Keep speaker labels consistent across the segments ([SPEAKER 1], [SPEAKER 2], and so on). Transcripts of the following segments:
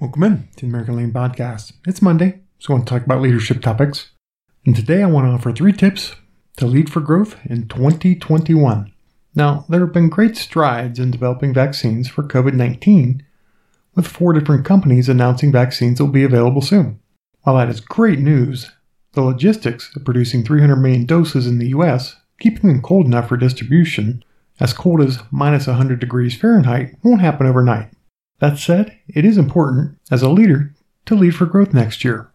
[SPEAKER 1] Welcome in to the American Lean Podcast. It's Monday, so I want to talk about leadership topics. And today I want to offer three tips to lead for growth in 2021. Now, there have been great strides in developing vaccines for COVID 19, with four different companies announcing vaccines will be available soon. While that is great news, the logistics of producing 300 million doses in the US, keeping them cold enough for distribution, as cold as minus 100 degrees Fahrenheit, won't happen overnight. That said, it is important, as a leader, to lead for growth next year.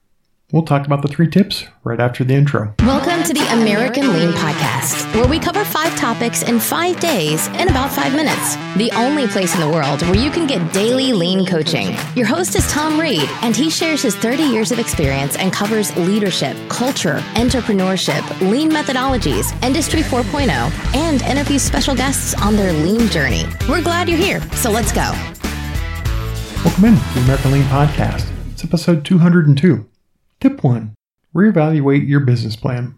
[SPEAKER 1] We'll talk about the three tips right after the intro.
[SPEAKER 2] Welcome to the American Lean Podcast, where we cover five topics in five days in about five minutes. The only place in the world where you can get daily lean coaching. Your host is Tom Reed, and he shares his 30 years of experience and covers leadership, culture, entrepreneurship, lean methodologies, Industry 4.0, and interviews special guests on their lean journey. We're glad you're here, so let's go.
[SPEAKER 1] Welcome in to the American Lean Podcast. It's episode 202. Tip 1 Reevaluate your business plan.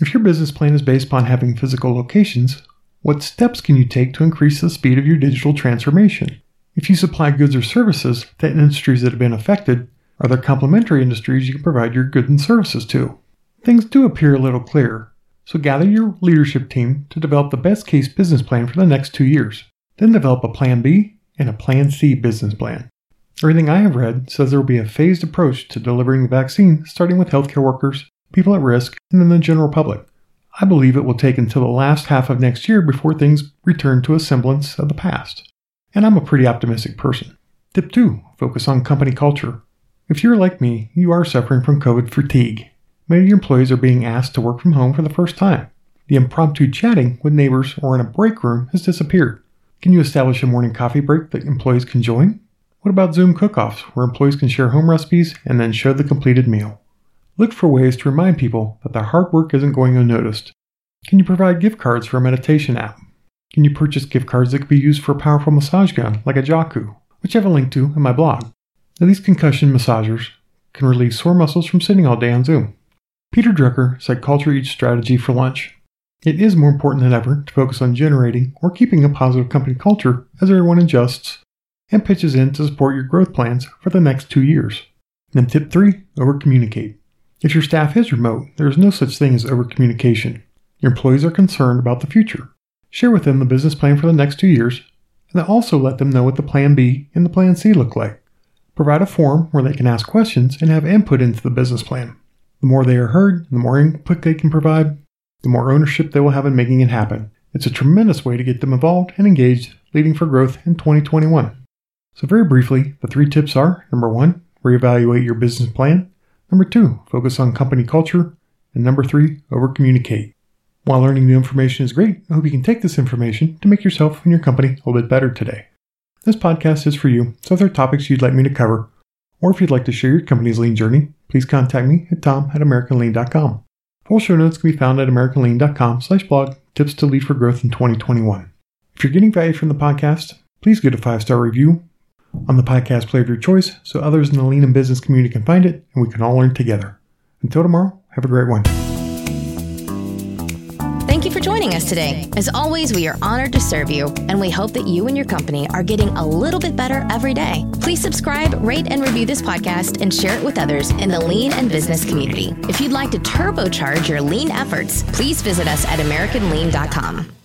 [SPEAKER 1] If your business plan is based upon having physical locations, what steps can you take to increase the speed of your digital transformation? If you supply goods or services to industries that have been affected, are there complementary industries you can provide your goods and services to? Things do appear a little clearer, so gather your leadership team to develop the best case business plan for the next two years. Then develop a Plan B and a Plan C business plan. Everything I have read says there will be a phased approach to delivering the vaccine, starting with healthcare workers, people at risk, and then the general public. I believe it will take until the last half of next year before things return to a semblance of the past. And I'm a pretty optimistic person. Tip 2 Focus on company culture. If you're like me, you are suffering from COVID fatigue. Many employees are being asked to work from home for the first time. The impromptu chatting with neighbors or in a break room has disappeared. Can you establish a morning coffee break that employees can join? What about Zoom cook-offs, where employees can share home recipes and then show the completed meal? Look for ways to remind people that their hard work isn't going unnoticed. Can you provide gift cards for a meditation app? Can you purchase gift cards that could be used for a powerful massage gun, like a Jaku, which I have a link to in my blog? Now, these percussion massagers can relieve sore muscles from sitting all day on Zoom. Peter Drucker said culture eats strategy for lunch. It is more important than ever to focus on generating or keeping a positive company culture as everyone adjusts and pitches in to support your growth plans for the next two years. Then tip three, over communicate. If your staff is remote, there is no such thing as over communication. Your employees are concerned about the future. Share with them the business plan for the next two years, and then also let them know what the plan B and the plan C look like. Provide a forum where they can ask questions and have input into the business plan. The more they are heard, the more input they can provide, the more ownership they will have in making it happen. It's a tremendous way to get them involved and engaged, leading for growth in 2021. So, very briefly, the three tips are number one, reevaluate your business plan. Number two, focus on company culture. And number three, over communicate. While learning new information is great, I hope you can take this information to make yourself and your company a little bit better today. This podcast is for you, so if there are topics you'd like me to cover, or if you'd like to share your company's lean journey, please contact me at tom at americanlean.com. Full show notes can be found at americanlean.com slash blog tips to lead for growth in 2021. If you're getting value from the podcast, please give a five-star review on the podcast player of your choice so others in the lean and business community can find it and we can all learn together. Until tomorrow, have a great one.
[SPEAKER 2] Thank you for joining us today. As always, we are honored to serve you, and we hope that you and your company are getting a little bit better every day. Please subscribe, rate, and review this podcast and share it with others in the lean and business community. If you'd like to turbocharge your lean efforts, please visit us at AmericanLean.com.